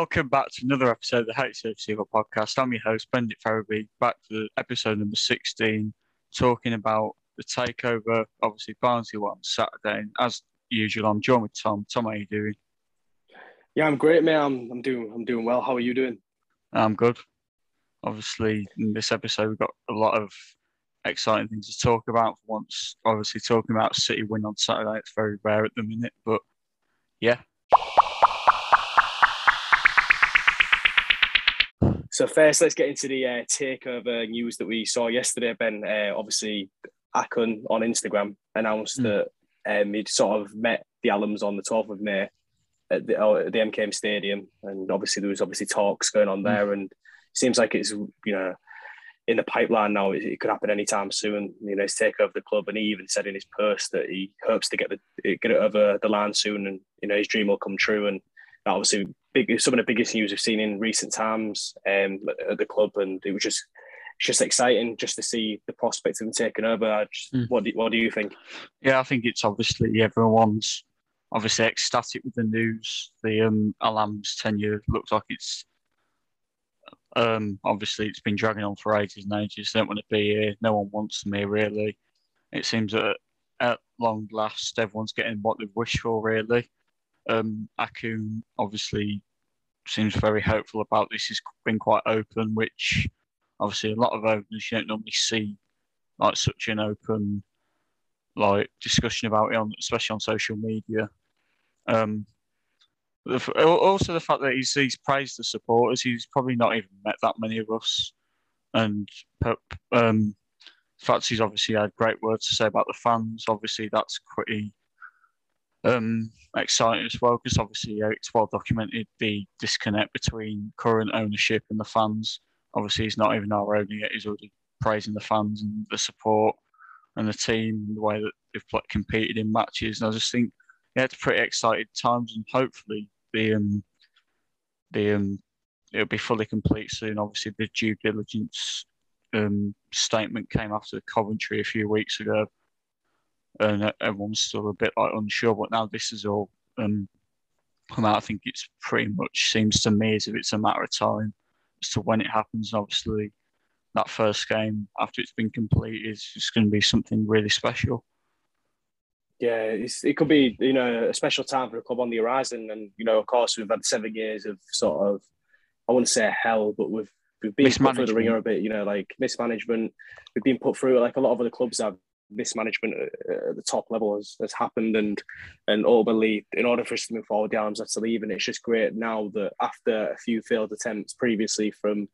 Welcome back to another episode of the Receiver podcast. I'm your host, Bendit Ferriby, back to episode number 16, talking about the takeover, obviously Barnsley one on Saturday. And as usual, I'm joined with Tom. Tom, how are you doing? Yeah, I'm great, man. I'm, I'm doing I'm doing well. How are you doing? I'm good. Obviously, in this episode, we've got a lot of exciting things to talk about. For once, obviously, talking about City win on Saturday, it's very rare at the minute, but yeah. So first, let's get into the uh, takeover news that we saw yesterday. Ben, uh, obviously, Acun on Instagram announced mm. that um, he'd sort of met the Allams on the 12th of May at the, uh, the MKM Stadium, and obviously there was obviously talks going on there, mm. and it seems like it's you know in the pipeline now. It, it could happen anytime soon. You know, he's take over the club, and he even said in his post that he hopes to get the get it over the line soon, and you know his dream will come true. And obviously, big some of the biggest news we've seen in recent times um, at the club, and it was just it's just exciting just to see the prospect of him taking over. Just, mm. What do, what do you think? Yeah, I think it's obviously everyone's obviously ecstatic with the news. The um, Allam's tenure looks like it's um, obviously it's been dragging on for ages and ages. They don't want to be here. No one wants them here really. It seems that at long last everyone's getting what they've wished for really. Um, Acun obviously seems very hopeful about this. He's been quite open, which obviously a lot of owners you don't normally see like such an open like discussion about it on especially on social media. Um, also the fact that he's, he's praised the supporters. He's probably not even met that many of us, and um, the fact he's obviously had great words to say about the fans. Obviously, that's pretty um, exciting as well because obviously yeah, it's well documented the disconnect between current ownership and the fans. Obviously, he's not even our owner yet. He's already praising the fans and the support and the team and the way that they've competed in matches. And I just think yeah, it's pretty exciting times, and hopefully the um, the um, it'll be fully complete soon. Obviously, the due diligence um, statement came after the Coventry a few weeks ago, and everyone's still a bit like unsure. But now this is all um, come out. I think it's pretty much seems to me as if it's a matter of time as to when it happens. Obviously, that first game after it's been completed is just going to be something really special yeah, it could be you know a special time for the club on the horizon, and you know of course we've had seven years of sort of I wouldn't say hell, but we've we've been put through the ringer a bit, you know, like mismanagement. We've been put through like a lot of other clubs have mismanagement at the top level has, has happened, and and ultimately in order for us to move forward, the Allams have to leave, and it's just great now that after a few failed attempts previously from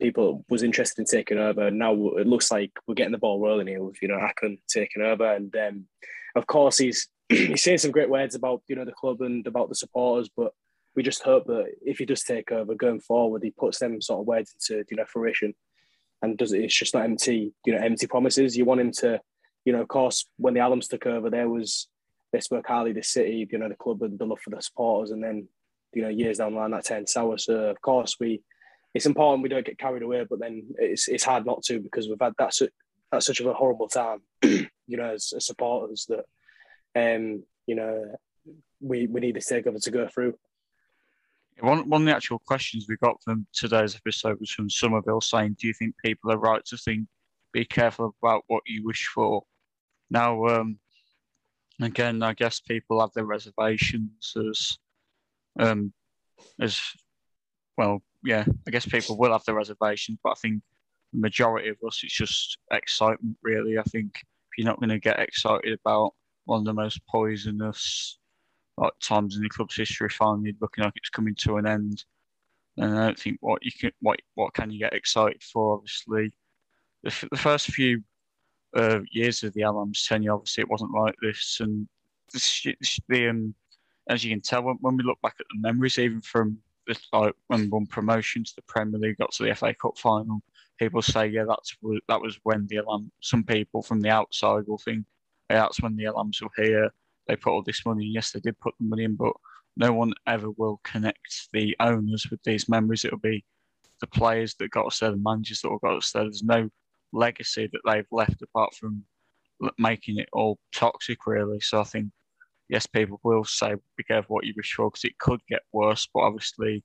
people was interested in taking over. Now it looks like we're getting the ball rolling here with you know Acun taking over, and um, of course, he's he's saying some great words about you know the club and about the supporters, but we just hope that if he does take over going forward, he puts them sort of words into you know fruition, and does it? It's just not empty you know empty promises. You want him to, you know, of course, when the Allams took over, there was this spoke highly the city, you know, the club and the love for the supporters, and then you know years down the line that turned sour. So of course we. It's important we don't get carried away, but then it's it's hard not to because we've had that that's such a horrible time, you know, as, as, supporters that, um, you know, we we need this takeover to go through. One, one of the actual questions we got from today's episode was from Somerville saying, "Do you think people are right to think be careful about what you wish for?" Now, um, again, I guess people have their reservations as, um, as well. Yeah, I guess people will have their reservations, but I think the majority of us, it's just excitement, really. I think if you're not going to get excited about one of the most poisonous like, times in the club's history, finally looking like it's coming to an end, then I don't think what you can, what what can you get excited for? Obviously, the, the first few uh, years of the Allam's tenure, obviously it wasn't like this, and the um, as you can tell when, when we look back at the memories, even from the, like when won promotion to the Premier League, got to the FA Cup final, people say, yeah, that's that was when the alarm. Some people from the outside will think, yeah, that's when the Allams were here. They put all this money. Yes, they did put the money in, but no one ever will connect the owners with these memories. It'll be the players that got us there, the managers that got us there. There's no legacy that they've left apart from making it all toxic, really. So I think, yes, people will say, be careful what you wish for because it could get worse, but obviously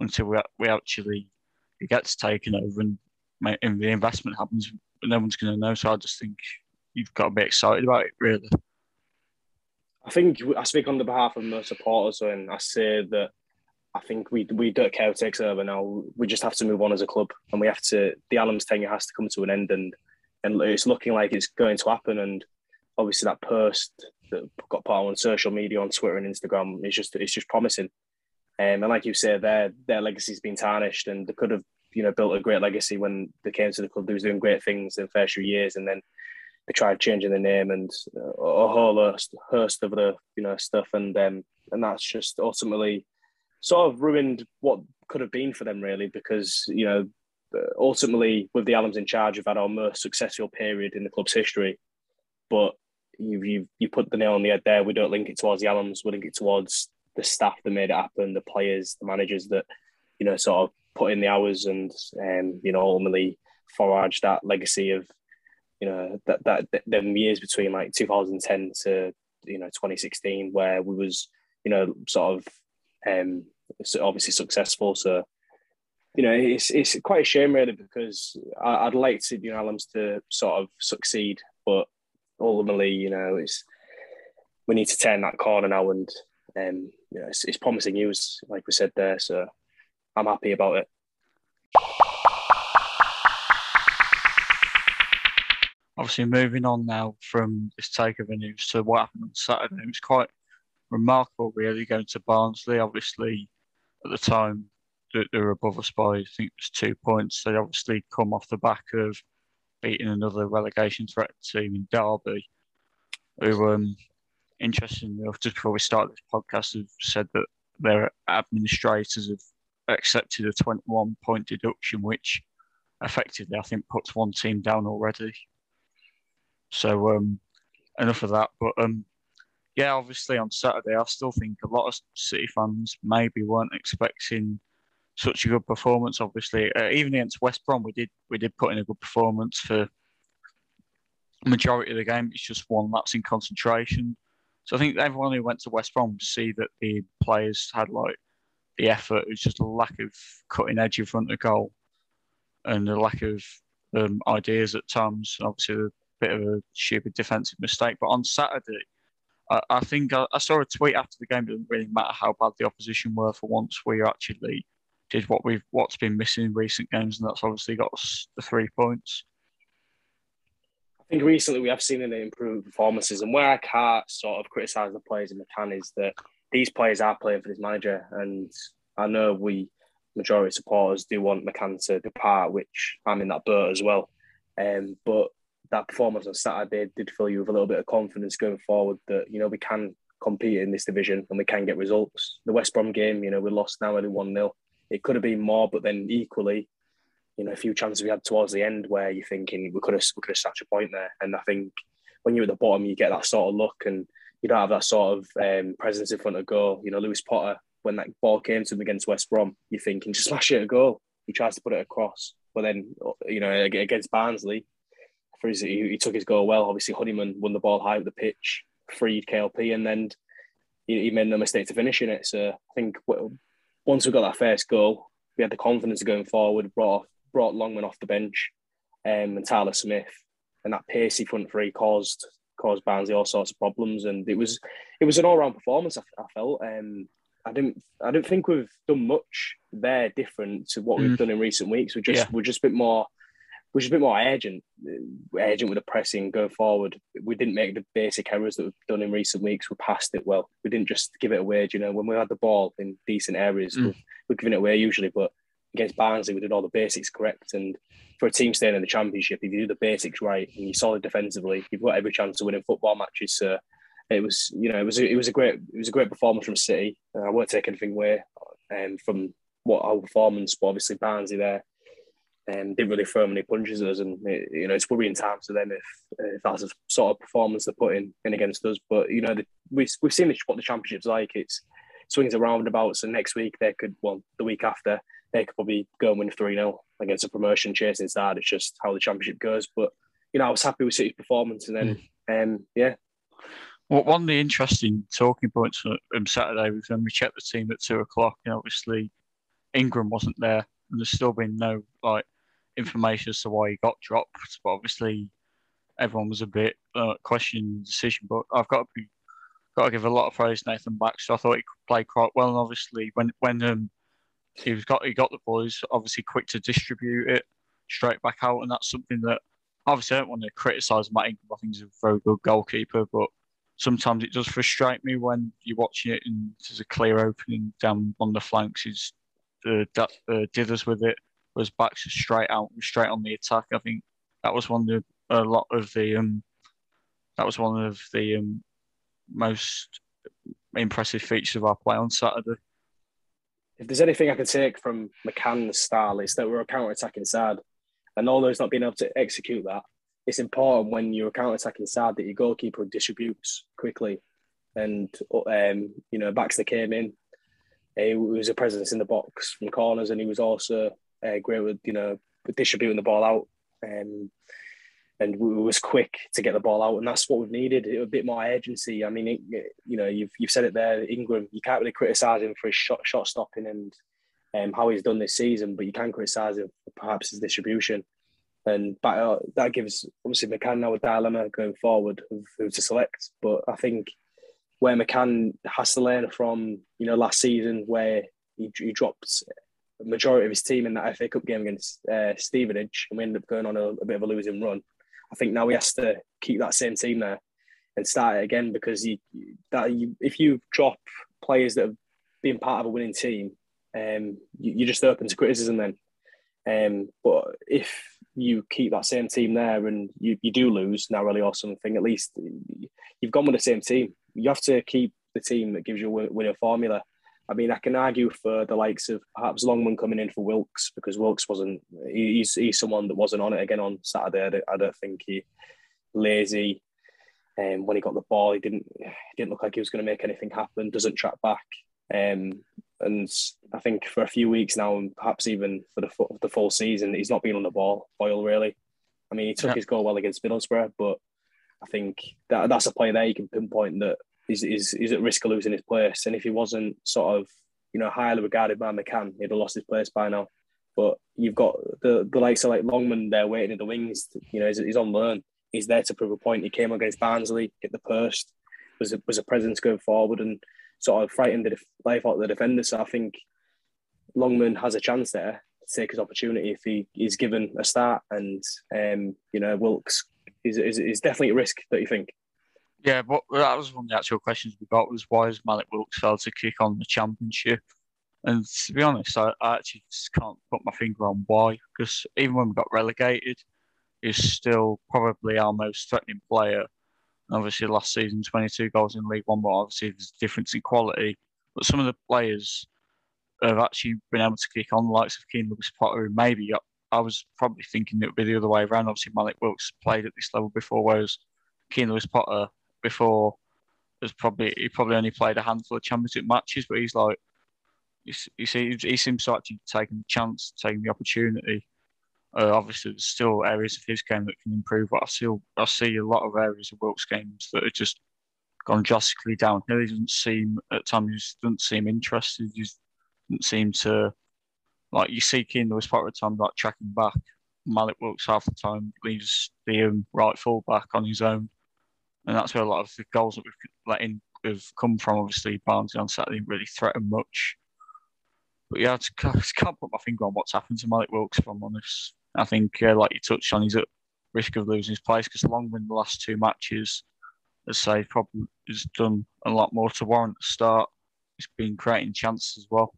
until we we actually it gets taken over and, and the investment happens. No one's going to know. So I just think you've got to be excited about it, really. I think I speak on the behalf of most supporters and I say that I think we we don't care who takes over now. We just have to move on as a club, and we have to. The Allams tenure has to come to an end, and and it's looking like it's going to happen. And obviously, that post that got put on social media, on Twitter and Instagram, is just it's just promising. Um, and like you say, their their legacy's been tarnished, and they could have you know built a great legacy when they came to the club. They was doing great things in the first few years, and then they tried changing the name and a whole host, host of the you know stuff, and um, and that's just ultimately sort of ruined what could have been for them, really, because, you know, ultimately with the Allams in charge, we've had our most successful period in the club's history. But you you you put the nail on the head there. We don't link it towards the Allams. We link it towards the staff that made it happen, the players, the managers that you know sort of put in the hours and um, you know ultimately forged that legacy of you know that that them years between like 2010 to you know 2016 where we was you know sort of um, obviously successful. So, you know, it's it's quite a shame really because I, would like to, you know, Allams to sort of succeed, but ultimately, you know, it's we need to turn that corner now, and um, you know, it's, it's promising news, like we said there. So, I'm happy about it. Obviously, moving on now from this takeover news to what happened on Saturday, it was quite remarkable, really, going to Barnsley. Obviously, at the time, they were above us by, I think it was two points. They obviously come off the back of beating another relegation threat team in Derby, who, um, interestingly enough, just before we start this podcast, have said that their administrators have accepted a 21 point deduction, which effectively, I think, puts one team down already. So, um, enough of that. But um, yeah, obviously on Saturday, I still think a lot of City fans maybe weren't expecting such a good performance. Obviously, uh, even against West Brom, we did we did put in a good performance for majority of the game. It's just one lapse in concentration. So I think everyone who went to West Brom see that the players had like the effort. It was just a lack of cutting edge in front of goal and a lack of um, ideas at times. Obviously, a bit of a stupid defensive mistake. But on Saturday, I, I think I, I, saw a tweet after the game. It doesn't really matter how bad the opposition were for once. We actually did what we've what's been missing in recent games, and that's obviously got us the three points. I think recently we have seen an improved performances, and where I can't sort of criticise the players in the can is that these players are playing for this manager, and I know we majority supporters do want McCann to depart, which I'm in that boat as well. Um, but that performance on Saturday did fill you with a little bit of confidence going forward that you know we can compete in this division and we can get results. The West Brom game, you know, we lost now only one 0 It could have been more, but then equally, you know, a few chances we had towards the end where you're thinking we could have we could have snatched a point there. And I think when you're at the bottom, you get that sort of look and you don't have that sort of um, presence in front of goal. You know, Lewis Potter, when that ball came to him against West Brom, you're thinking just smash it a goal. He tries to put it across, but then you know against Barnsley, for his, he, he, took his goal well. Obviously, Honeyman won the ball high up the pitch, freed KLP, and then he, he made no mistake to finish in it. So I think once we got that first goal, we had the confidence of going forward. Brought brought Longman off the bench, um, and Tyler Smith, and that pacey front three caused caused Barnsley all sorts of problems. And it was it was an all round performance. I, I felt. Um, I didn't. I don't think we've done much there different to what mm. we've done in recent weeks. We're just yeah. we're just a bit more which is a bit more urgent, urgent with the pressing going forward. We didn't make the basic errors that we've done in recent weeks. We passed it well. We didn't just give it away. You know, when we had the ball in decent areas, mm. we're giving it away usually. But against Barnsley, we did all the basics correct. And for a team staying in the Championship, if you do the basics right and you're solid defensively, you've got every chance of winning football matches. So it was, you know, it was a, it was a great it was a great performance from City. I won't take anything away um, from what our performance, but obviously Barnsley there um, didn't really throw many punches at us, and it, you know it's worrying times for them if, if that's the sort of performance they're putting in against us. But you know the, we we've seen what the championship's like. It's swings and roundabouts, so next week they could, well, the week after they could probably go and win three 0 against a promotion chasing side. It's just how the championship goes. But you know I was happy with City's performance, and then mm. um, yeah. Well, one of the interesting talking points on Saturday was when we checked the team at two o'clock, and obviously Ingram wasn't there, and there's still been no like information as to why he got dropped. But obviously, everyone was a bit uh, questioning the decision. But I've got to be got to give a lot of praise to Nathan Baxter. I thought he could play quite well, and obviously when when um, he was got he got the boys obviously quick to distribute it straight back out, and that's something that obviously I don't want to criticise Matt Ingram. I think he's a very good goalkeeper, but sometimes it does frustrate me when you're watching it and there's a clear opening down on the flanks. He's uh, uh, dithers with it, was Baxter straight out, and straight on the attack. I think that was one of the, a lot of the um, that was one of the um, most impressive features of our play on Saturday. If there's anything I can take from McCann's style, it's that we're a counter-attacking side, and although he's not being able to execute that, it's important when you're a counter-attacking side that your goalkeeper distributes quickly. And um, you know, Baxter came in. He was a presence in the box from corners, and he was also uh, great with you know distributing the ball out. Um, and we was quick to get the ball out, and that's what we've needed. A bit more urgency. I mean, it, you know, you've you've said it there, Ingram. You can't really criticise him for his shot shot stopping and um, how he's done this season, but you can criticise him for perhaps his distribution. And but, uh, that gives obviously McCann now a dilemma going forward of who to select. But I think where McCann has to learn from, you know, last season where he, he dropped majority of his team in that FA Cup game against uh, Stevenage, and we ended up going on a, a bit of a losing run. I think now he has to keep that same team there and start it again because you that you if you drop players that have been part of a winning team, um, you, are just open to criticism then. Um, but if you keep that same team there and you, you do lose narrowly or something, at least you've gone with the same team. You have to keep the team that gives you a winning formula. I mean, I can argue for the likes of perhaps Longman coming in for Wilks because Wilks wasn't. He's he's someone that wasn't on it again on Saturday. I don't, I don't think he lazy. And um, when he got the ball, he didn't didn't look like he was going to make anything happen. Doesn't track back. Um, and I think for a few weeks now, and perhaps even for the full, the full season, he's not been on the ball. Boyle really. I mean, he took yeah. his goal well against Middlesbrough, but I think that that's a player there you can pinpoint that is, is, is at risk of losing his place. And if he wasn't sort of, you know, highly regarded by McCann, he'd have lost his place by now. But you've got the, the likes of like Longman there waiting in the wings. You know, he's, he's on loan. He's there to prove a point. He came against Barnsley, hit the post, was a, was a presence going forward and sort of frightened the life out of the defender. So I think Longman has a chance there to take his opportunity if he is given a start. And, um, you know, Wilks is, is, is definitely at risk, that you think? Yeah, but that was one of the actual questions we got was why has Mallik Wilks failed to kick on the championship? And to be honest, I, I actually just can't put my finger on why. Because even when we got relegated, he's still probably our most threatening player. Obviously, last season, 22 goals in League One, but obviously there's a difference in quality. But some of the players have actually been able to kick on, the likes of Keane Lewis Potter, maybe I was probably thinking it would be the other way around. Obviously, Mallik Wilks played at this level before, whereas Keane Lewis Potter before has probably he probably only played a handful of championship matches, but he's like you see he seems to actually taking the chance, taking the opportunity. Uh, obviously, there's still areas of his game that can improve, but I still I see a lot of areas of Wilks games that are just gone drastically downhill. He doesn't seem at times doesn't seem interested. He doesn't seem to like you see Keane Lewis part of the time like tracking back. Mallik Wilks half the time leaves the um, right full back on his own and that's where a lot of the goals that we've let in have come from. Obviously, Barnsley on Saturday really threaten much. But yeah, I just can't, put my finger on what's happened to Mallik Wilks, if I'm honest. I think, uh, like you touched on, he's at risk of losing his place because Longman the last two matches, as say, probably has done a lot more to warrant the start. He's been creating chances as well.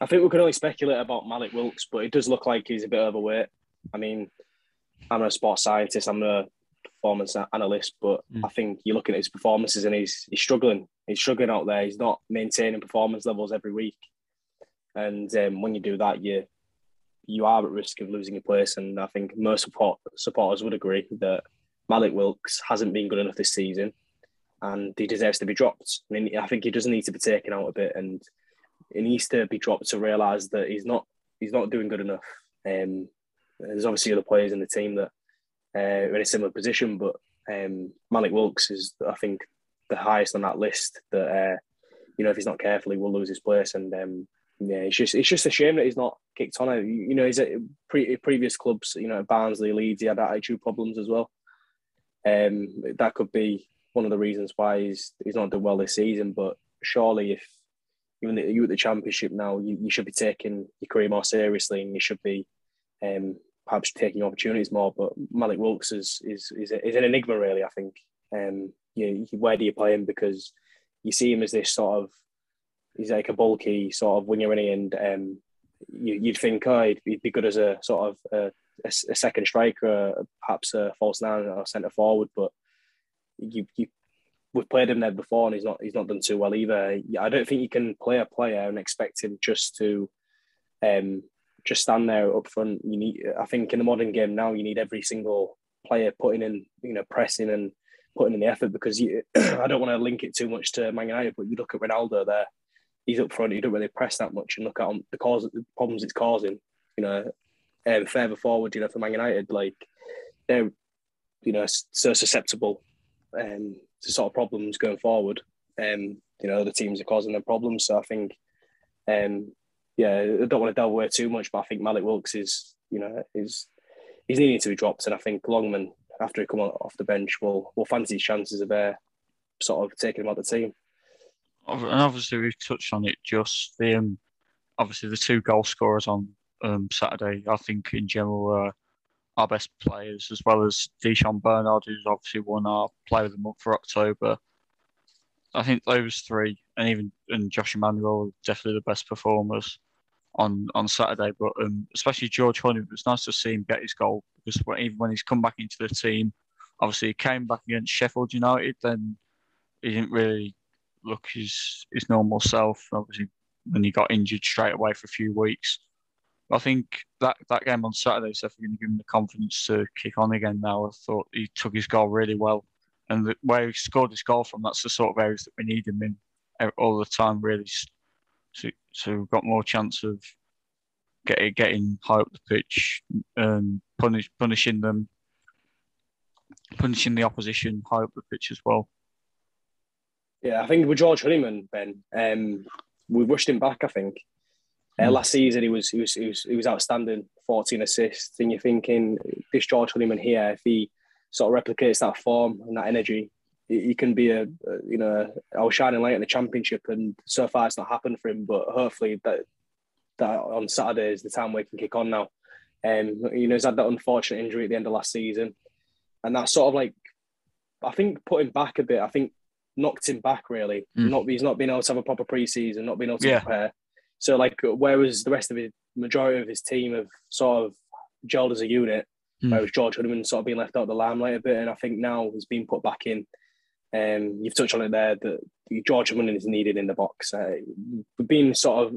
I think we can only speculate about Mallik Wilks, but it does look like he's a bit overweight. I mean, I'm a sports scientist. I'm a performance analyst, but mm. I think you're looking at his performances and he's he's struggling. He's struggling out there. He's not maintaining performance levels every week, and um, when you do that, you you are at risk of losing your place. And I think most support, supporters would agree that Mallik Wilks hasn't been good enough this season, and he deserves to be dropped. I mean, I think he does need to be taken out a bit, and he needs to be dropped to realise that he's not he's not doing good enough. Um, there's obviously other players in the team that uh, in a similar position. But um, Mallik Wilks is, I think, the highest on that list. That uh, you know, if he's not careful, he will lose his place. And um, yeah, it's just it's just a shame that he's not kicked on. It. You know, he's at pre- previous clubs. You know, Barnsley, Leeds, he had attitude problems as well. Um, that could be one of the reasons why he's he's not done well this season. But surely, if even you at the championship now, you, you should be taking your career more seriously, and you should be um, perhaps taking opportunities more. But Mallik Wilks is is is, is an enigma, really. I think. Um, you, where do you play him? Because you see him as this sort of he's like a bulky sort of winger, in and um, you, would think oh, he'd, he'd, be good as a sort of a, a, a second striker, perhaps a false nine or centre forward. But you, you we've played him there before, and he's not he's not done too well either. I don't think you can play a player and expect him just to um, just stand there up front. You need, I think, in the modern game now, you need every single player putting in, you know, pressing and putting in the effort because you, I don't want to link it too much to Man United, but you look at Ronaldo there he's up front. He don't really press that much, and look at the cause, the problems it's causing. You know, um, further forward, you know, for Man United, like they're you know so susceptible um, to sort of problems going forward. Um, you know, the teams are causing them problems. So I think, um, yeah, I don't want to delve away too much, but I think Mallik Wilks is, you know, is he's needing to be dropped, and I think Longman after he come off the bench will will fancy his chances of uh, sort of taking him out the team and obviously we've touched on it. Just the um, obviously the two goal scorers on um, Saturday. I think in general were our best players, as well as Di'Shon Bernard, who's obviously won our Player of the Month for October. I think those three, and even and Josh Emmanuel, are definitely the best performers on on Saturday. But um, especially George Honey, it was nice to see him get his goal because even when he's come back into the team, obviously he came back against Sheffield United, then he didn't really look his his normal self. Obviously, when he got injured straight away for a few weeks. I think that, that game on Saturday is definitely going to give him the confidence to kick on again. Now I thought he took his goal really well, and the, where he scored his goal from, that's the sort of areas that we need him in all the time, really. So, so we've got more chance of getting getting high up the pitch and punish, punishing them, punishing the opposition high up the pitch as well. Yeah, I think with George Honeyman, Ben, um, we rushed him back. I think uh, hmm. last season he was he was he was he was outstanding, fourteen assists. And you're thinking this George Honeyman here, if he sort of replicates that form and that energy, he can be a, a you know our shining light in the championship. And so far it's not happened for him, but hopefully that that on Saturday is the time we can kick on now. Um, you know, he's had that unfortunate injury at the end of last season, and that sort of like I think put him back a bit. I think knocked him back really. Mm. Not he's not been able to have a proper preseason, not been able to yeah. prepare. So like, whereas the rest of the majority of his team have sort of gelled as a unit, mm. whereas George Honeyman sort of been left out of the limelight a bit, and I think now he's been put back in. Um, you've touched on it there that George Honeyman is needed in the box. Uh, we've been sort of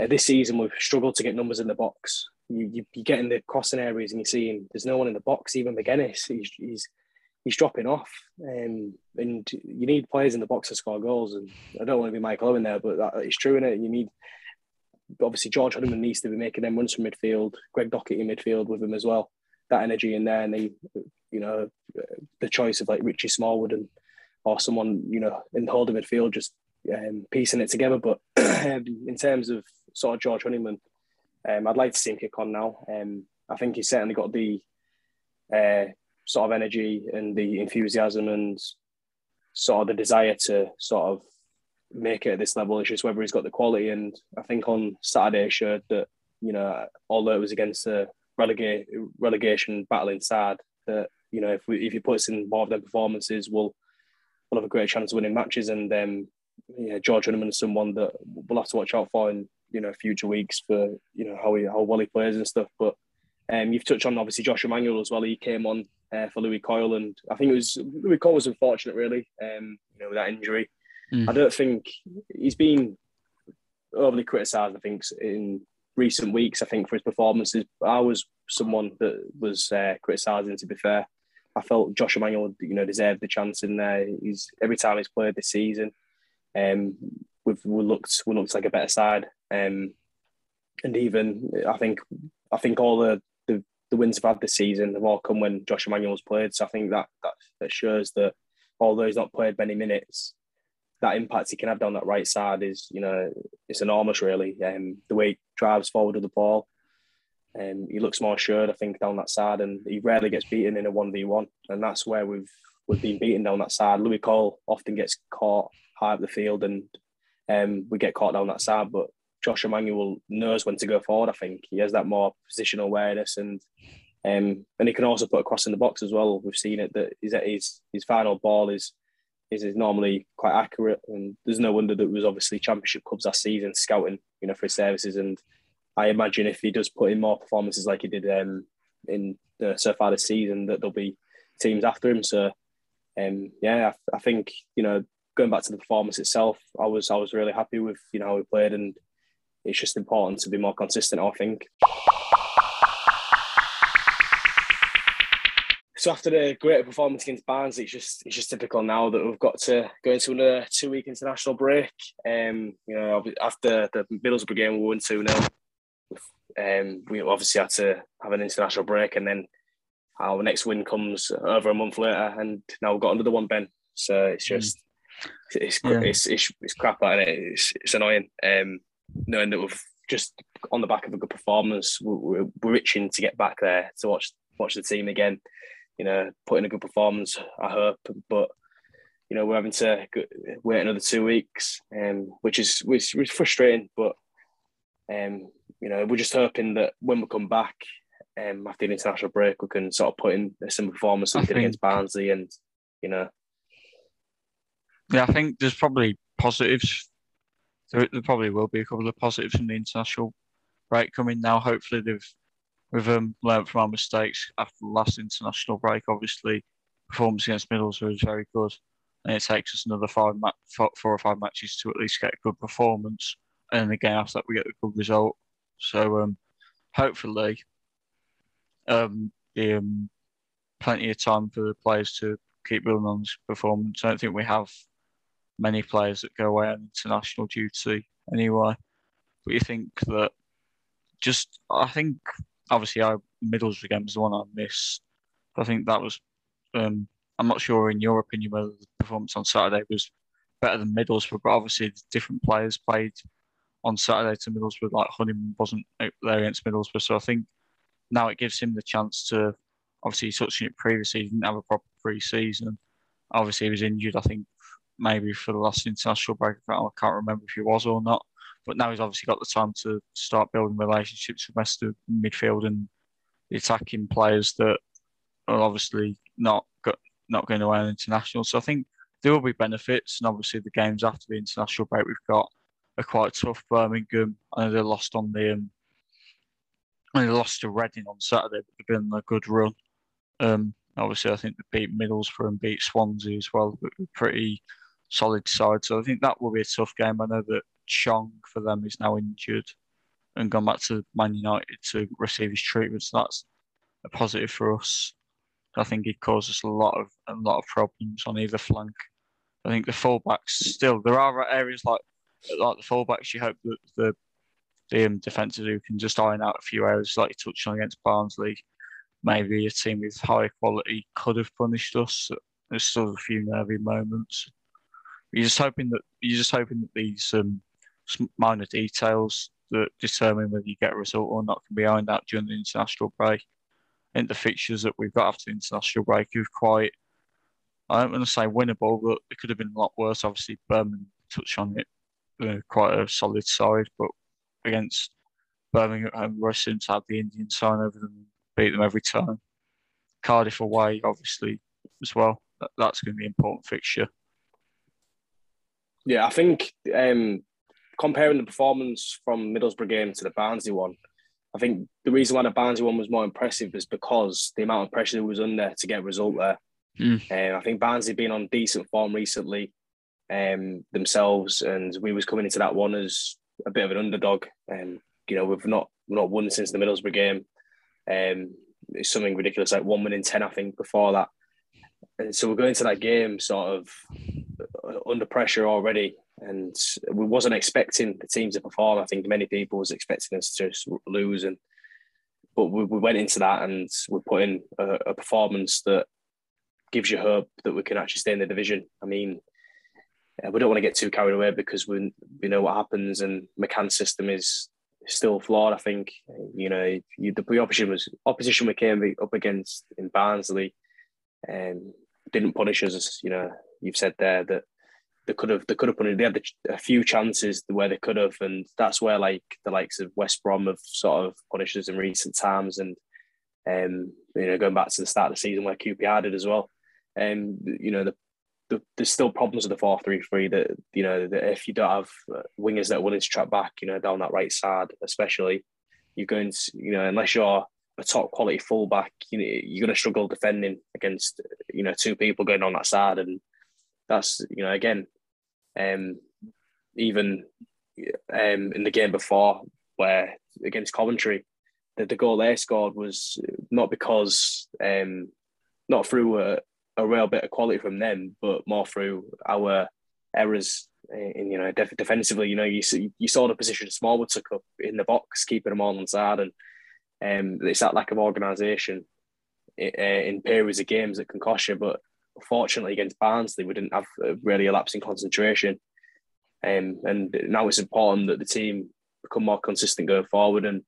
uh, this season we've struggled to get numbers in the box. You, you, you get in the crossing areas and you're seeing there's no one in the box. Even McGuinness, he's, he's he's dropping off. Um, and you need players in the box to score goals. And I don't want to be Michael Owen there, but that, it's true in it. You need obviously George Honeyman needs to be making them runs from midfield. Greg Docherty in midfield with him as well. That energy in there, and they, you know, the choice of like Richie Smallwood and or someone you know in the holding midfield just um, piecing it together. But um, in terms of sort of George Honeyman, um, I'd like to see him kick on now. Um, I think he's certainly got the uh, sort of energy and the enthusiasm and sort of the desire to sort of make it at this level. It's just whether he's got the quality. And I think on Saturday showed that, you know, although it was against a relegate, relegation battling side, that, you know, if we if he puts in more of their performances, we'll we'll have a great chance of winning matches. And um, yeah, George Honeyman is someone that we'll have to watch out for in, you know, future weeks for, you know, how he how well he plays and stuff. But um, you've touched on obviously Josh Emmanuel as well. He came on uh, for Lewie Coyle, and I think it was Lewie Coyle was unfortunate, really. Um, you know, with that injury, mm. I don't think he's been overly criticised. I think in recent weeks, I think for his performances, I was someone that was uh, criticising. To be fair, I felt Josh Emmanuel, you know, deserved the chance in there. He's every time he's played this season, um, we've we looked we looked like a better side. Um, and even I think I think all the the wins have had this season have all come when Josh Emmanuel's played. So I think that, that that shows that although he's not played many minutes, that impact he can have down that right side is, you know, it's enormous, really. Um, the way he drives forward with the ball, um, he looks more assured, I think, down that side, and he rarely gets beaten in a one v one, and that's where we've we've been beaten down that side. Lewie Coyle often gets caught high up the field, and um, we get caught down that side. But Josh Emmanuel knows when to go forward. I think he has that more positional awareness, and um, and he can also put a cross in the box as well. We've seen it that his his, his final ball is, is is normally quite accurate, and there's no wonder that was obviously championship clubs last season scouting, you know, for his services. And I imagine if he does put in more performances like he did um, in the so far this season, that there'll be teams after him. So, um, yeah, I, I think you know going back to the performance itself, I was I was really happy with you know how we played, and it's just important to be more consistent. I think. So after the great performance against Barnes, it's just it's just typical now that we've got to go into another two week international break. Um, you know, after the Middlesbrough game, we won two 0 Um, we obviously had to have an international break, and then our next win comes over a month later, and now we've got another one, Ben. So it's hmm. just it's yeah. it's, it's, it's crap and it. It's, it's annoying. Um, knowing that we've just on the back of a good performance, we're, we're itching to get back there to watch watch the team again. You know, put in a good performance. I hope, but you know, we're having to wait another two weeks, um, which is which, which is frustrating. But um, you know, we're just hoping that when we come back um, after the international break, we can sort of put in a similar performance like against Barnsley, and you know, yeah, I think there's probably positives. There, there, probably will be a couple of positives from the international break coming now. Hopefully, they've we've um, learned from our mistakes after the last international break. Obviously, performance against Middlesbrough is very good, and it takes us another five ma- four, four or five matches to at least get a good performance, and again after that we get a good result. So, um, hopefully, um, um, plenty of time for the players to keep building on this performance. I don't think we have many players that go away on international duty anyway. But you think that just, I think obviously our Middlesbrough game was the one I missed. I think that was, um, I'm not sure in your opinion whether the performance on Saturday was better than Middlesbrough, but obviously different players played on Saturday to Middlesbrough, like Honeyman wasn't there against Middlesbrough. So I think now it gives him the chance to, obviously, touched it previously, he didn't have a proper pre season. Obviously, he was injured, I think, maybe for the last international break. I can't remember if he was or not. But now he's obviously got the time to start building relationships with rest of midfield and the attacking players that are obviously not got, not going away on international. So I think there will be benefits, and obviously the games after the international break we've got quite tough. Birmingham, I know they lost on the um, they lost to Reading on Saturday, but they've been a good run. Um, obviously, I think they beat Middlesbrough and beat Swansea as well, but pretty solid side. So I think that will be a tough game. I know that Chong for them is now injured and gone back to Man United to receive his treatment. So that's a positive for us. I think he causes a lot of a lot of problems on either flank. I think the fullbacks still there are areas like like the fullbacks. You hope that the the um, who can just iron out a few areas like you touched on against Barnsley. Maybe a team with higher quality could have punished us. There's still a few nervy moments. You're just hoping that you're just hoping that these um, minor details that determine whether you get a result or not can be ironed out during the international break. I think the fixtures that we've got after the international break are quite, I don't want to say winnable, but it could have been a lot worse. Obviously, Birmingham touched on it, uh, quite a solid side, but against Birmingham, we're soon to have the Indian sign over them, beat them every time. Cardiff away, obviously, as well. That, that's going to be an important fixture. Yeah, I think um, comparing the performance from Middlesbrough game to the Barnsley one, I think the reason why the Barnsley one was more impressive is because the amount of pressure that was under to get a result there. Mm. Um, I think Barnsley been on decent form recently um, themselves, and we was coming into that one as a bit of an underdog. And um, you know, we've not we've not won since the Middlesbrough game. Um, it's something ridiculous, like one win in ten, I think, before that. And so we're going to that game sort of under pressure already, and we wasn't expecting the team to perform. I think many people was expecting us to lose, and but we, we went into that and we put in a, a, performance that gives you hope that we can actually stay in the division. I mean, uh, we don't want to get too carried away because we we know what happens, and McCann's system is still flawed. I think you know you, the opposition was opposition we came up against in Barnsley, um, didn't punish us. You know, you've said there that they could have they could have punished. they had a few chances where they could have, and that's where like the likes of West Brom have sort of punished us in recent times, and um, you know going back to the start of the season where QPR did as well. And um, you know the, the, there's still problems with the four three three that you know that if you don't have wingers that are willing to track back, you know down that right side, especially, you're going to you know unless you're a top quality fullback, you know, you're going to struggle defending against you know two people going on that side, and that's you know again, um, even um, in the game before where against Coventry, the, the goal they scored was not because um, not through a, a real bit of quality from them, but more through our errors in you know def- defensively. You know, you you saw the position Smallwood took up in the box, keeping them all on side, and um, it's that lack of organisation in periods of games that can cost you. But fortunately, against Barnsley, we didn't have really a lapse in concentration, um, and now it's important that the team become more consistent going forward. And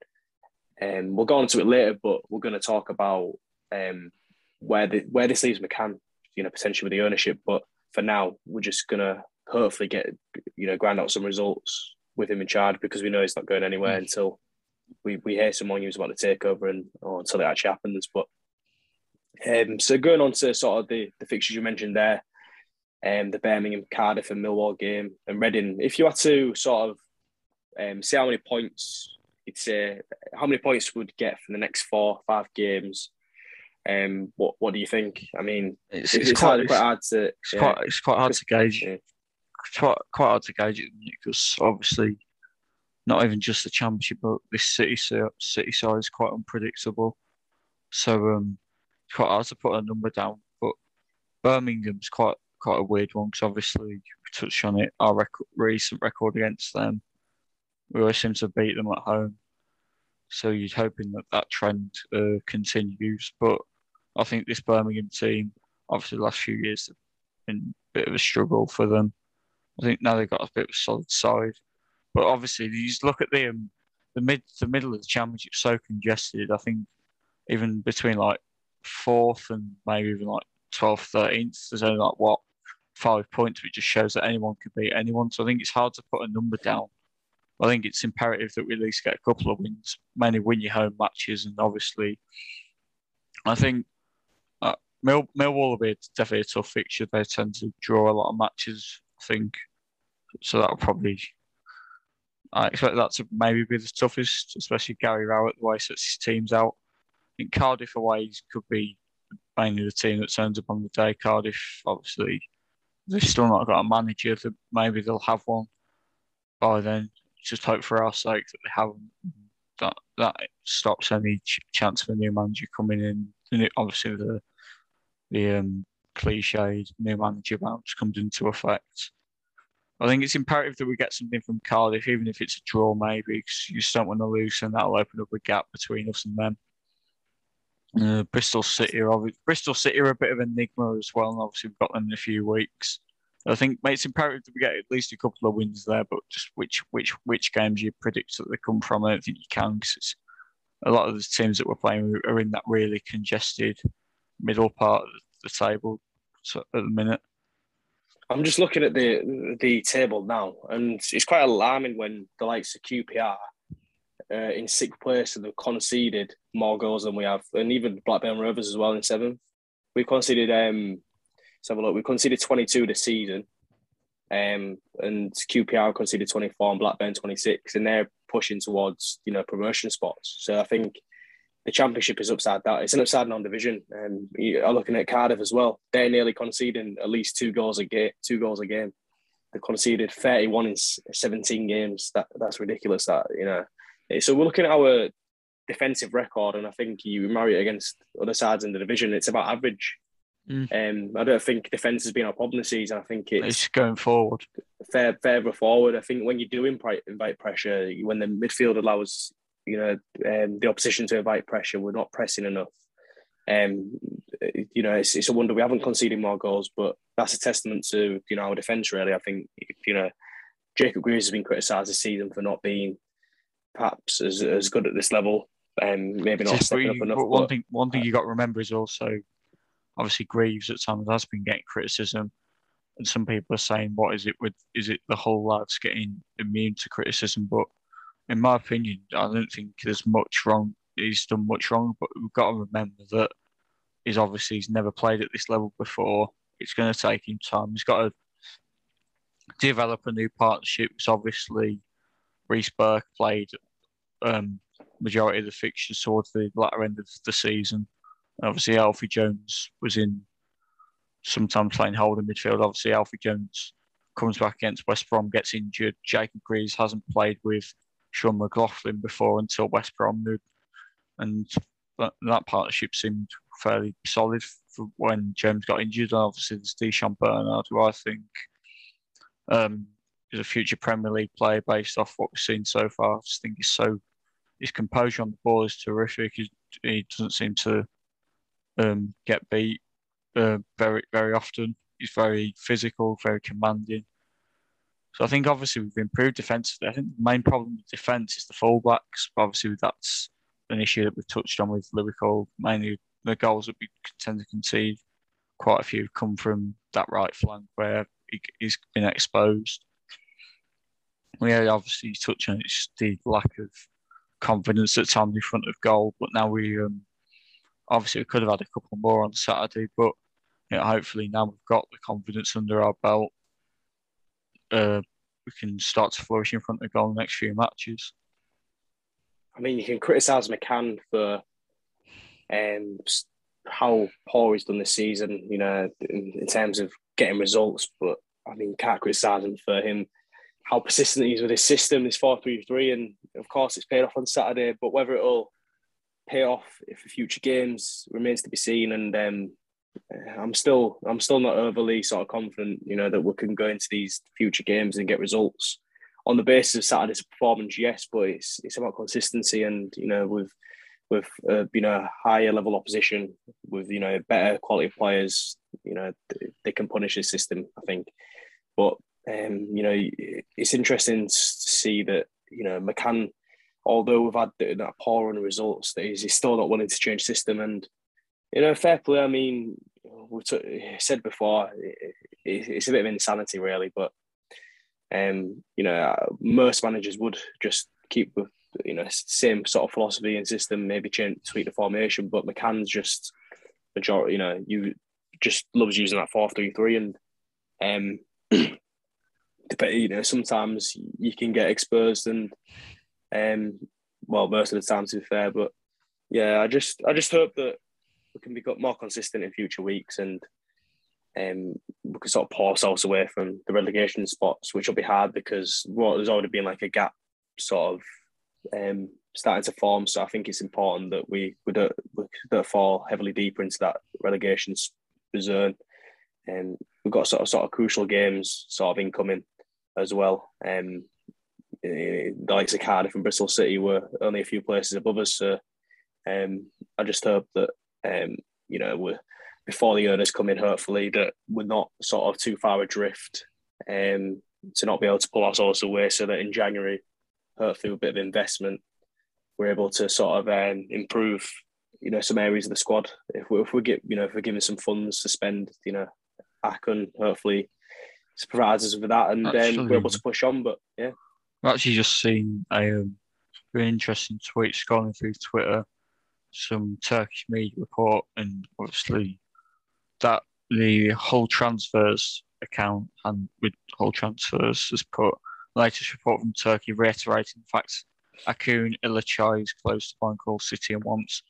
um, we'll go on to it later, but we're going to talk about um, where the where this leaves McCann, you know, potentially with the ownership. But for now, we're just going to hopefully get you know grind out some results with him in charge because we know he's not going anywhere mm. until we, we hear some more news about the takeover and or until it actually happens. But um, so going on to sort of the, the fixtures you mentioned there, um, the Birmingham, Cardiff, and Millwall game, and Reading. If you had to sort of um, see how many points you'd say, how many points would get for the next four, five games? Um, what what do you think? I mean, it's, it's, it's quite, hard, quite hard to it's yeah. quite it's quite hard to gauge. Yeah. Quite quite hard to gauge it because obviously not even just the championship, but this city city side is quite unpredictable. So um, it's quite hard to put a number down. But Birmingham's quite quite a weird one because obviously we touched on it. Our record, recent record against them, we always seem to beat them at home. So you're hoping that that trend uh, continues. But I think this Birmingham team, obviously, the last few years have been a bit of a struggle for them. I think now they've got a bit of a solid side. But obviously, you just look at the um, the mid the middle of the championship so congested. I think even between like fourth and maybe even like 12th, 13th, there's only like what five points, which just shows that anyone could beat anyone. So I think it's hard to put a number down. I think it's imperative that we at least get a couple of wins, mainly win your home matches, and obviously, I think Mill, Millwall will be definitely a tough fixture. They tend to draw a lot of matches, I think, so that'll probably I expect that to maybe be the toughest, especially Gary Rowett, the way he sets his teams out. I think Cardiff away could be mainly the team that turns up on the day. Cardiff, obviously, they've still not got a manager. That maybe they'll have one by then. Just hope for our sake that they haven't. that. That stops any ch- chance of a new manager coming in. And obviously, the the um, cliched new manager bounce comes into effect. I think it's imperative that we get something from Cardiff, even if it's a draw, maybe, because you just don't want to lose, and that'll open up a gap between us and them. Uh, Bristol City are Bristol City are a bit of an enigma as well, and obviously we've got them in a few weeks. I think mate, it's imperative that we get at least a couple of wins there, but just which which which games you predict that they come from, I don't think you can because a lot of the teams that we're playing are in that really congested middle part of the table at the minute. I'm just looking at the the table now, and it's quite alarming when the likes of QPR uh, in sixth place and they've conceded more goals than we have, and even Blackburn Rovers as well in seventh. We conceded um, let's have a look. We conceded 22 this season, um, and QPR conceded 24 and Blackburn 26, and they're pushing towards you know promotion spots. So I think the championship is upside down. It's an upside down division. And you are looking at Cardiff as well. They're nearly conceding at least two goals a game. Two goals a game. They conceded 31 in 17 games. That that's ridiculous. That you know. So we're looking at our defensive record, and I think you marry it against other sides in the division. It's about average. Mm. Um, I don't think defence has been our problem this season. I think it's, it's going forward. Fair, further forward. I think when you do invite, invite pressure, when the midfield allows you know, um, the opposition to invite pressure. We're not pressing enough. um, you know, it's, it's a wonder we haven't conceded more goals, but that's a testament to you know our defence. Really, I think you know Jacob Greaves has been criticised this season for not being perhaps as, as good at this level. Um, maybe not stepping up enough. One but, thing, one thing you got to remember is also, obviously, Greaves at times has been getting criticism, and some people are saying, "What is it with? Is it the whole lads getting immune to criticism?" But in my opinion, I don't think there's much wrong. He's done much wrong, but we've got to remember that he's obviously he's never played at this level before. It's going to take him time. He's got to develop a new partnership. So obviously, Reece Burke played um, majority of the fixtures towards the latter end of the season. And obviously, Alfie Jones was in sometimes playing holding midfield. Obviously, Alfie Jones comes back against West Brom, gets injured. Jacob Greaves hasn't played with Sean McLoughlin before until West Brom, and that, that partnership seemed fairly solid for when James got injured. And obviously, there's Di'Shon Bernard, who I think um, is a future Premier League player based off what we've seen so far. I just think he's so his composure on the ball is terrific. He, he doesn't seem to um, get beat uh, very very often. He's very physical, very commanding. So I think obviously we've improved defensively. I think the main problem with defence is the fullbacks. Obviously that's an issue that we've touched on with Liverpool. Mainly the goals that we tend to concede, quite a few come from that right flank where he, has been exposed. We had obviously touched on it's the lack of confidence at times in front of goal, but now we um, obviously we could have had a couple more on Saturday, but you know, hopefully now we've got the confidence under our belt, uh, we can start to flourish in front of goal in the next few matches. I mean, you can criticise McCann for um, how poor he's done this season, you know, in, in terms of getting results. But I mean, can't criticise him for him how persistent he is with his system, this four three three, and of course it's paid off on Saturday. But whether it'll pay off for future games remains to be seen. And um, I'm still I'm still not overly sort of confident, you know, that we can go into these future games and get results on the basis of Saturday's performance. Yes, but it's it's about consistency, and you know, with with uh, you know higher level opposition, with you know better quality players, you know they can punish the system. I think, but um, you know it's interesting to see that you know McCann, although we've had that poor run of results, that he's, he's still not willing to change system. And you know, fair play. I mean, we t- said before, it, it, it's a bit of insanity, really. But um, you know, most managers would just keep with you know same sort of philosophy and system, maybe change tweak the formation. But McCann's just majority, you know, you just loves using that four three three, and um, you know sometimes you can get exposed, and um, well, most of the time to be fair, but yeah, I just I just hope that we can be more consistent in future weeks and um, we can sort of pull ourselves away from the relegation spots, which will be hard because well, there's already been like a gap sort of um, starting to form. So I think it's important that we, we, don't, we don't fall heavily deeper into that relegation zone. And um, we've got sort of sort of crucial games sort of incoming as well. Um, the likes of Cardiff and Bristol City were only a few places above us. So um, I just hope that um, you know we're before the owners come in, hopefully that we're not sort of too far adrift um, to not be able to pull ourselves away, so that in January hopefully with a bit of investment, we're able to sort of um, improve, you know, some areas of the squad. If we if we get, you know, if we're given some funds to spend, you know, Acun hopefully provides us with that, and then um, we're able to push on. But yeah, I've actually just seen a um, very interesting tweet scrolling through Twitter. Some Turkish media report, and obviously that the whole transfers account and with whole transfers has put Latest report from Turkey reiterating the fact Acun Ilıcalı is close to buying City and wants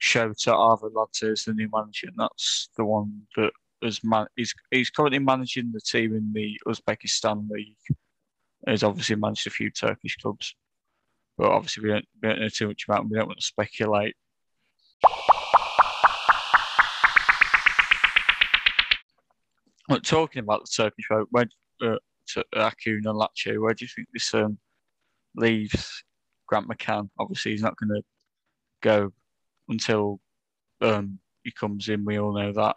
Shota Arveladze as the new manager. And that's the one that is man- he's, he's currently managing the team in the Uzbekistan League. He's obviously managed a few Turkish clubs. But obviously, we don't, we don't know too much about him. We don't want to speculate. But talking about the Turkish vote, when, uh, to Acun and Latcho. Where do you think this um, leaves Grant McCann? Obviously, he's not going to go until um, he comes in. We all know that.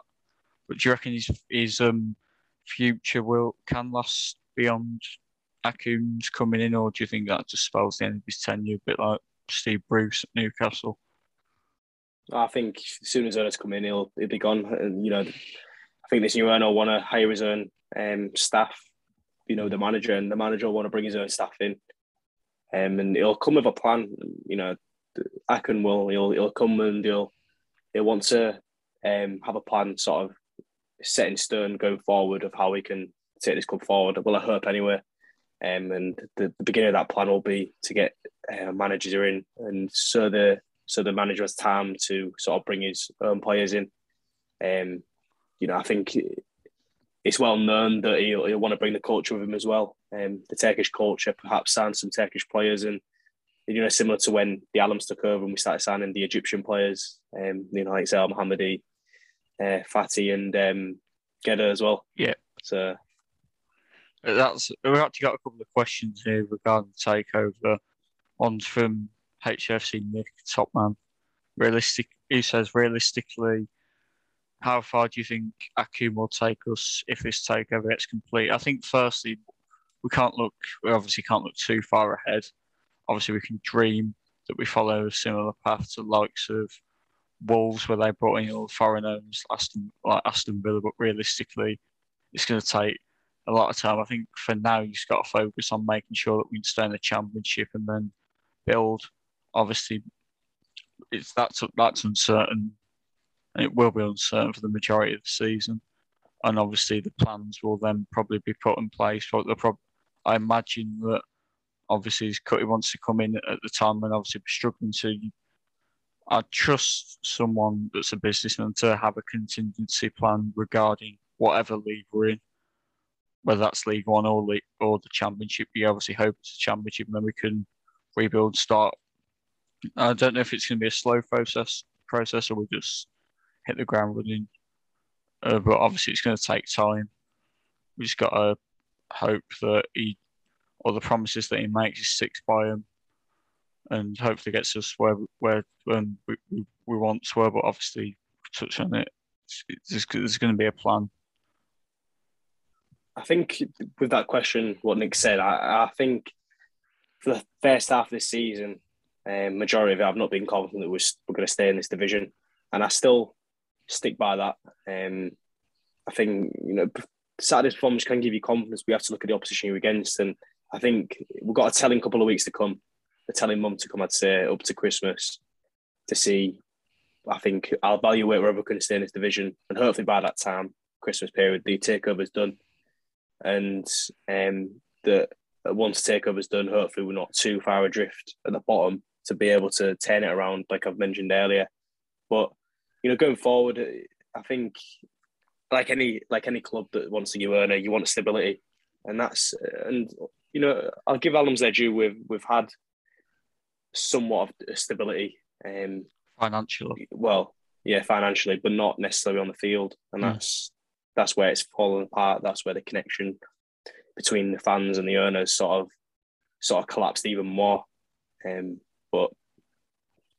But do you reckon his his um future will can last beyond Acun's coming in, or do you think that just spells the end of his tenure, a bit like Steve Bruce at Newcastle? I think as soon as Ernest come in, he'll he'll be gone. And you know, I think this new owner want to hire his own um, staff. You know, the manager and the manager want to bring his own staff in, um, and he'll come with a plan. You know, Acun will he'll he'll come and he'll he'll want to um, have a plan, sort of set in stone going forward of how we can take this club forward. Well, I hope anyway. Um, and the, the beginning of that plan will be to get uh, managers in, and so the so the manager has time to sort of bring his own players in. Um, you know, I think it's well known that he'll, he'll want to bring the culture with him as well. Um, the Turkish culture, perhaps sign some Turkish players, and you know, similar to when the Allams took over and we started signing the Egyptian players. Um, you know, like Zael Mohammadi, uh, Fathy, and um, Gedo as well. Yeah. So that's we've actually got a couple of questions here regarding the takeover. One's from HFC Nick Topman. Realistic, he says realistically, how far do you think Acun will take us if this takeover gets complete? I think firstly, we can't look. We obviously can't look too far ahead. Obviously, we can dream that we follow a similar path to likes of Wolves, where they brought in all the foreign owners, Aston, like Aston Villa. But realistically, it's going to take a lot of time. I think for now, you've got to focus on making sure that we can stay in the championship and then build. Obviously, it's that's that's uncertain, and it will be uncertain for the majority of the season. And obviously, the plans will then probably be put in place. But the prob- I imagine that obviously Cutty wants to come in at the time when obviously we're struggling to. I trust someone that's a businessman to have a contingency plan regarding whatever league we're in whether that's League One or League, or the Championship. We obviously hope it's a Championship, and then we can rebuild. Start. I don't know if it's going to be a slow process, process, or we just hit the ground running. Uh, but obviously, it's going to take time. We just got to hope that he, or the promises that he makes, he sticks by him, and hopefully gets us where where um, we, we, want to. But obviously, touch on it. There's, there's going to be a plan I think with that question, what Nick said, I, I think for the first half of this season, um, majority of it, I've not been confident that we're, going to stay in this division, and I still stick by that. Um, I think you know Saturday's performance can give you confidence. We have to look at the opposition you're against, and I think we've got a telling couple of weeks to come, a telling month to come. I'd say up to Christmas to see. I think I'll evaluate we're going to stay in this division, and hopefully by that time, Christmas period, the takeover's done and um, that once takeover's done, hopefully we're not too far adrift at the bottom to be able to turn it around, like I've mentioned earlier. But you know, going forward, I think like any like any club that wants a new owner, you want stability, and that's and you know I'll give Allams their due. We've we've had somewhat of stability, um, financially. Well, yeah, financially, but not necessarily on the field, and mm. that's that's where it's fallen apart. That's where the connection between the fans and the owners sort of sort of collapsed even more. Um, but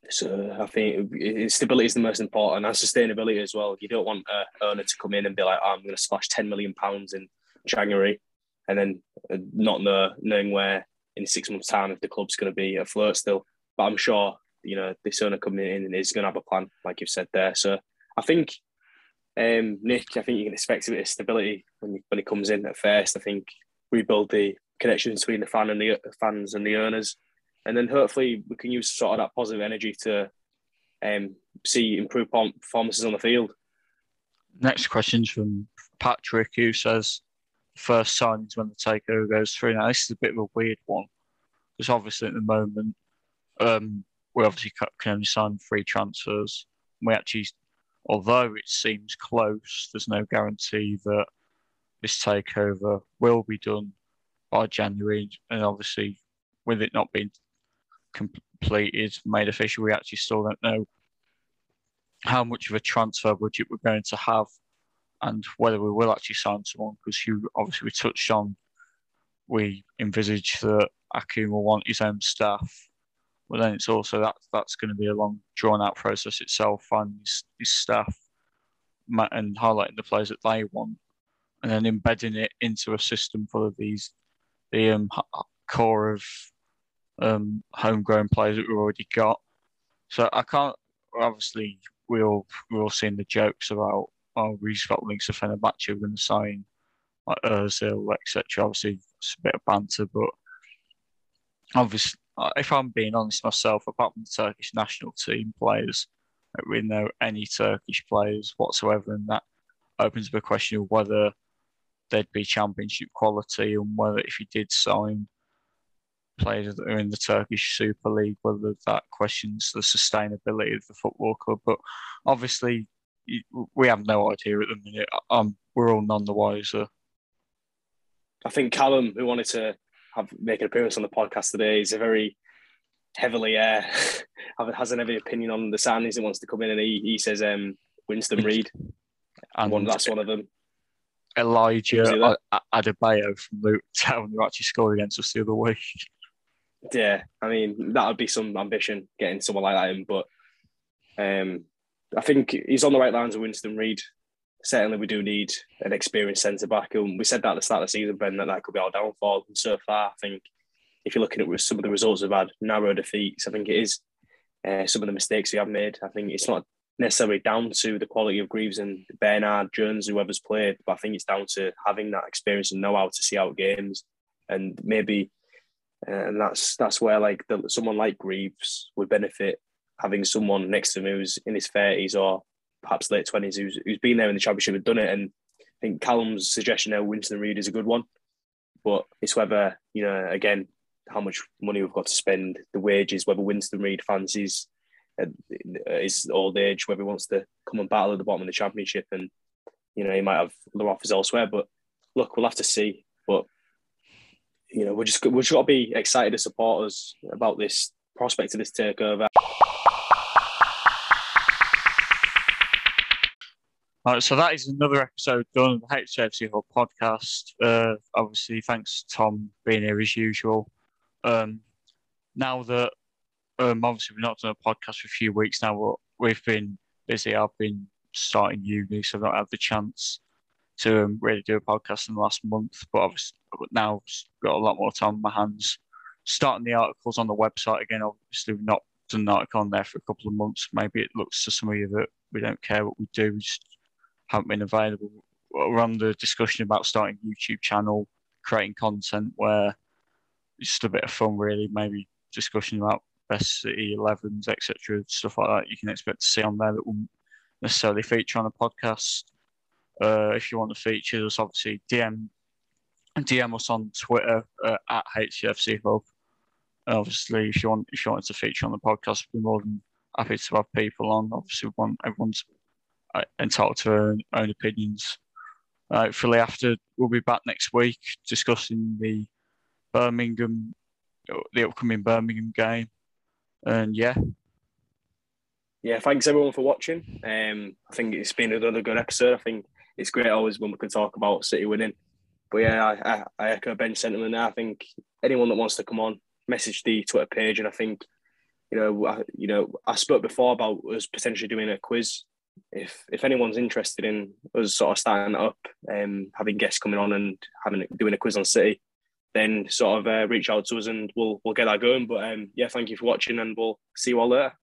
so I think stability is the most important and sustainability as well. You don't want a owner to come in and be like, oh, I'm going to splash 10 million pounds in January and then not know, knowing where in six months' time if the club's going to be afloat still. But I'm sure, you know, this owner coming in is going to have a plan, like you've said there. So I think um, Nick, I think you can expect a bit of stability when when it comes in at first. I think rebuild the connection between the fan and the fans and the owners, and then hopefully we can use sort of that positive energy to um, see improved performances on the field. Next question's from Patrick, who says first signings when the takeover goes through. Now this is a bit of a weird one because obviously at the moment um, we obviously can only sign free transfers. We actually although it seems close, there's no guarantee that this takeover will be done by January. And obviously, with it not being completed, made official, we actually still don't know how much of a transfer budget we're going to have and whether we will actually sign someone. Because you obviously we touched on, we envisage that Acun will want his own staff. But then it's also that that's going to be a long, drawn out process itself, finding his, his staff and highlighting the players that they want, and then embedding it into a system full of these the um, core of um, homegrown players that we've already got. So I can't. Obviously, we all we're all seeing the jokes about oh we've got links to Fenerbahce, we're going to sign like Özil, etc. Obviously, it's a bit of banter, but obviously, if I'm being honest myself, apart from the Turkish national team players, we know any Turkish players whatsoever, and that opens up a question of whether they'd be championship quality and whether if you did sign players that are in the Turkish Super League, whether that questions the sustainability of the football club. But obviously, we have no idea at the minute. Um, we're all none the wiser. I think Callum, who wanted to have make an appearance on the podcast today, is a very heavily uh, has an heavy opinion on the signings and wants to come in, and he, he says um, Winston Reid, and one, that's one of them. Elijah Adebayo from Luton Town, who actually scored against us the other week. Yeah, I mean that would be some ambition getting someone like that in, but um, I think he's on the right lines of Winston Reid. Certainly, we do need an experienced centre back, and we said that at the start of the season, Ben, that that could be our downfall. And so far, I think if you're looking at some of the results we've had, narrow defeats, I think it is uh, some of the mistakes we have made. I think it's not necessarily down to the quality of Greaves and Bernard, Jones, whoever's played, but I think it's down to having that experience and know how to see out games, and maybe, Uh, and that's that's where like the, someone like Greaves would benefit having someone next to him who's in his thirties or perhaps late twenties who's who's been there in the championship and done it. And I think Callum's suggestion there, Winston Reid, is a good one, but it's whether you know again how much money we've got to spend, the wages, whether Winston Reid fancies at his old age, whether he wants to come and battle at the bottom of the championship, and you know he might have other offers elsewhere. But look, we'll have to see. But you know, we're just we've just got to be excited as supporters about this prospect of this takeover. All right, so that is another episode done of the HFC Hub podcast. Uh, obviously, thanks Tom being here as usual. Um, now that um, obviously we've not done a podcast for a few weeks now, we've been busy. I've been starting uni, so I've not had the chance to um, really do a podcast in the last month. But obviously now got a lot more time on my hands. Starting the articles on the website again. Obviously, we've not done an article on there for a couple of months. Maybe it looks to some of you that we don't care what we do. We just haven't been available. We're on the discussion about starting a YouTube channel, creating content where it's just a bit of fun, really. Maybe discussion about best city 11s, etc., stuff like that. You can expect to see on there that won't necessarily feature on a podcast. Uh, if you want to feature us, obviously DM DM us on Twitter uh, at HCFC Hub. Obviously, if you want if you wanted to feature on the podcast, we'd be more than happy to have people on. Obviously, we want everyone's uh, entitled to their own, opinions. Uh, hopefully, after we'll be back next week discussing the Birmingham, the upcoming Birmingham game, and yeah. Yeah, thanks everyone for watching. Um, I think it's been another good episode. I think it's great always when we can talk about City winning. But yeah, I, I, I echo Ben's sentiment there. I think anyone that wants to come on, message the Twitter page, and I think you know, I, you know, I spoke before about us potentially doing a quiz. If if anyone's interested in us sort of starting up, um, having guests coming on and having doing a quiz on City, then sort of uh, reach out to us and we'll we'll get that going. But um, yeah, thank you for watching, and we'll see you all later.